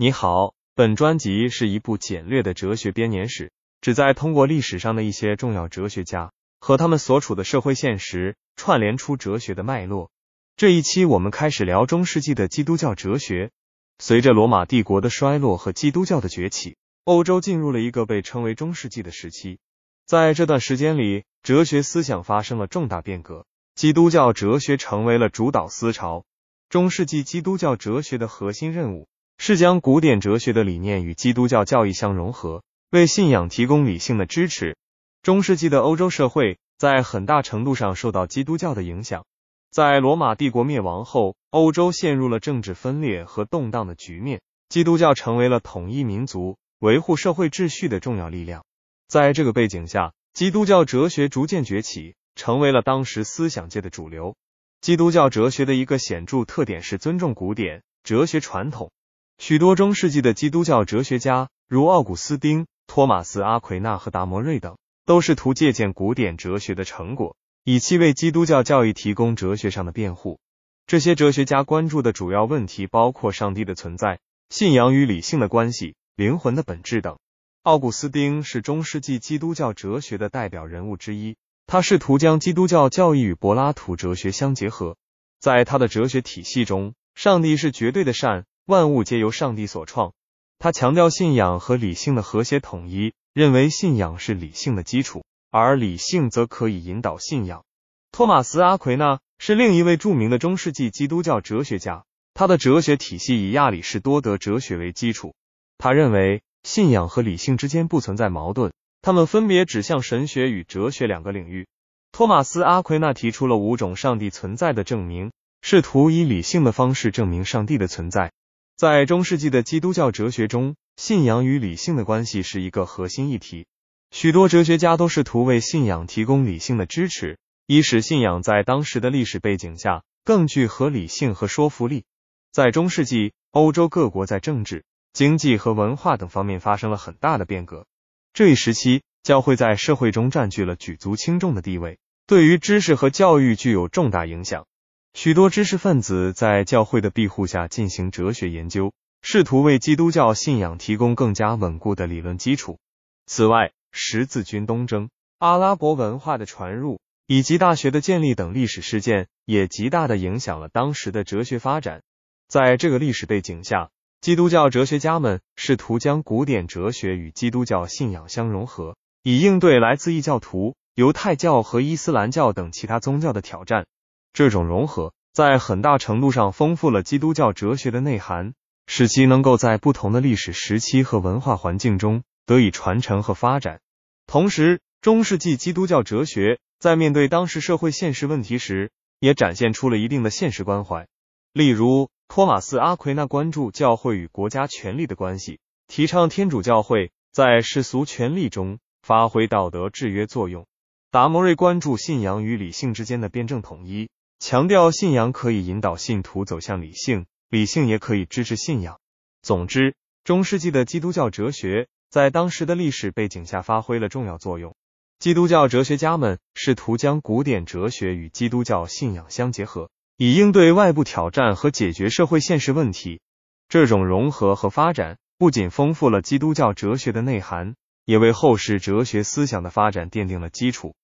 你好，本专辑是一部简略的哲学编年史，旨在通过历史上的一些重要哲学家和他们所处的社会现实，串联出哲学的脉络。这一期我们开始聊中世纪的基督教哲学。随着罗马帝国的衰落和基督教的崛起，欧洲进入了一个被称为中世纪的时期。在这段时间里，哲学思想发生了重大变革，基督教哲学成为了主导思潮。中世纪基督教哲学的核心任务。是将古典哲学的理念与基督教教义相融合，为信仰提供理性的支持。中世纪的欧洲社会在很大程度上受到基督教的影响。在罗马帝国灭亡后，欧洲陷入了政治分裂和动荡的局面，基督教成为了统一民族、维护社会秩序的重要力量。在这个背景下，基督教哲学逐渐崛起，成为了当时思想界的主流。基督教哲学的一个显著特点是尊重古典哲学传统。许多中世纪的基督教哲学家，如奥古斯丁、托马斯·阿奎那和达摩瑞等，都试图借鉴古典哲学的成果，以期为基督教教义提供哲学上的辩护。这些哲学家关注的主要问题包括上帝的存在、信仰与理性的关系、灵魂的本质等。奥古斯丁是中世纪基督教哲学的代表人物之一，他试图将基督教教义与柏拉图哲学相结合。在他的哲学体系中，上帝是绝对的善。万物皆由上帝所创。他强调信仰和理性的和谐统一，认为信仰是理性的基础，而理性则可以引导信仰。托马斯·阿奎那是另一位著名的中世纪基督教哲学家，他的哲学体系以亚里士多德哲学为基础。他认为信仰和理性之间不存在矛盾，他们分别指向神学与哲学两个领域。托马斯·阿奎那提出了五种上帝存在的证明，试图以理性的方式证明上帝的存在。在中世纪的基督教哲学中，信仰与理性的关系是一个核心议题。许多哲学家都试图为信仰提供理性的支持，以使信仰在当时的历史背景下更具合理性和说服力。在中世纪，欧洲各国在政治、经济和文化等方面发生了很大的变革。这一时期，教会在社会中占据了举足轻重的地位，对于知识和教育具有重大影响。许多知识分子在教会的庇护下进行哲学研究，试图为基督教信仰提供更加稳固的理论基础。此外，十字军东征、阿拉伯文化的传入以及大学的建立等历史事件，也极大的影响了当时的哲学发展。在这个历史背景下，基督教哲学家们试图将古典哲学与基督教信仰相融合，以应对来自异教徒、犹太教和伊斯兰教等其他宗教的挑战。这种融合在很大程度上丰富了基督教哲学的内涵，使其能够在不同的历史时期和文化环境中得以传承和发展。同时，中世纪基督教哲学在面对当时社会现实问题时，也展现出了一定的现实关怀。例如，托马斯·阿奎那关注教会与国家权力的关系，提倡天主教会在世俗权力中发挥道德制约作用。达摩瑞关注信仰与理性之间的辩证统一。强调信仰可以引导信徒走向理性，理性也可以支持信仰。总之，中世纪的基督教哲学在当时的历史背景下发挥了重要作用。基督教哲学家们试图将古典哲学与基督教信仰相结合，以应对外部挑战和解决社会现实问题。这种融合和发展不仅丰富了基督教哲学的内涵，也为后世哲学思想的发展奠定了基础。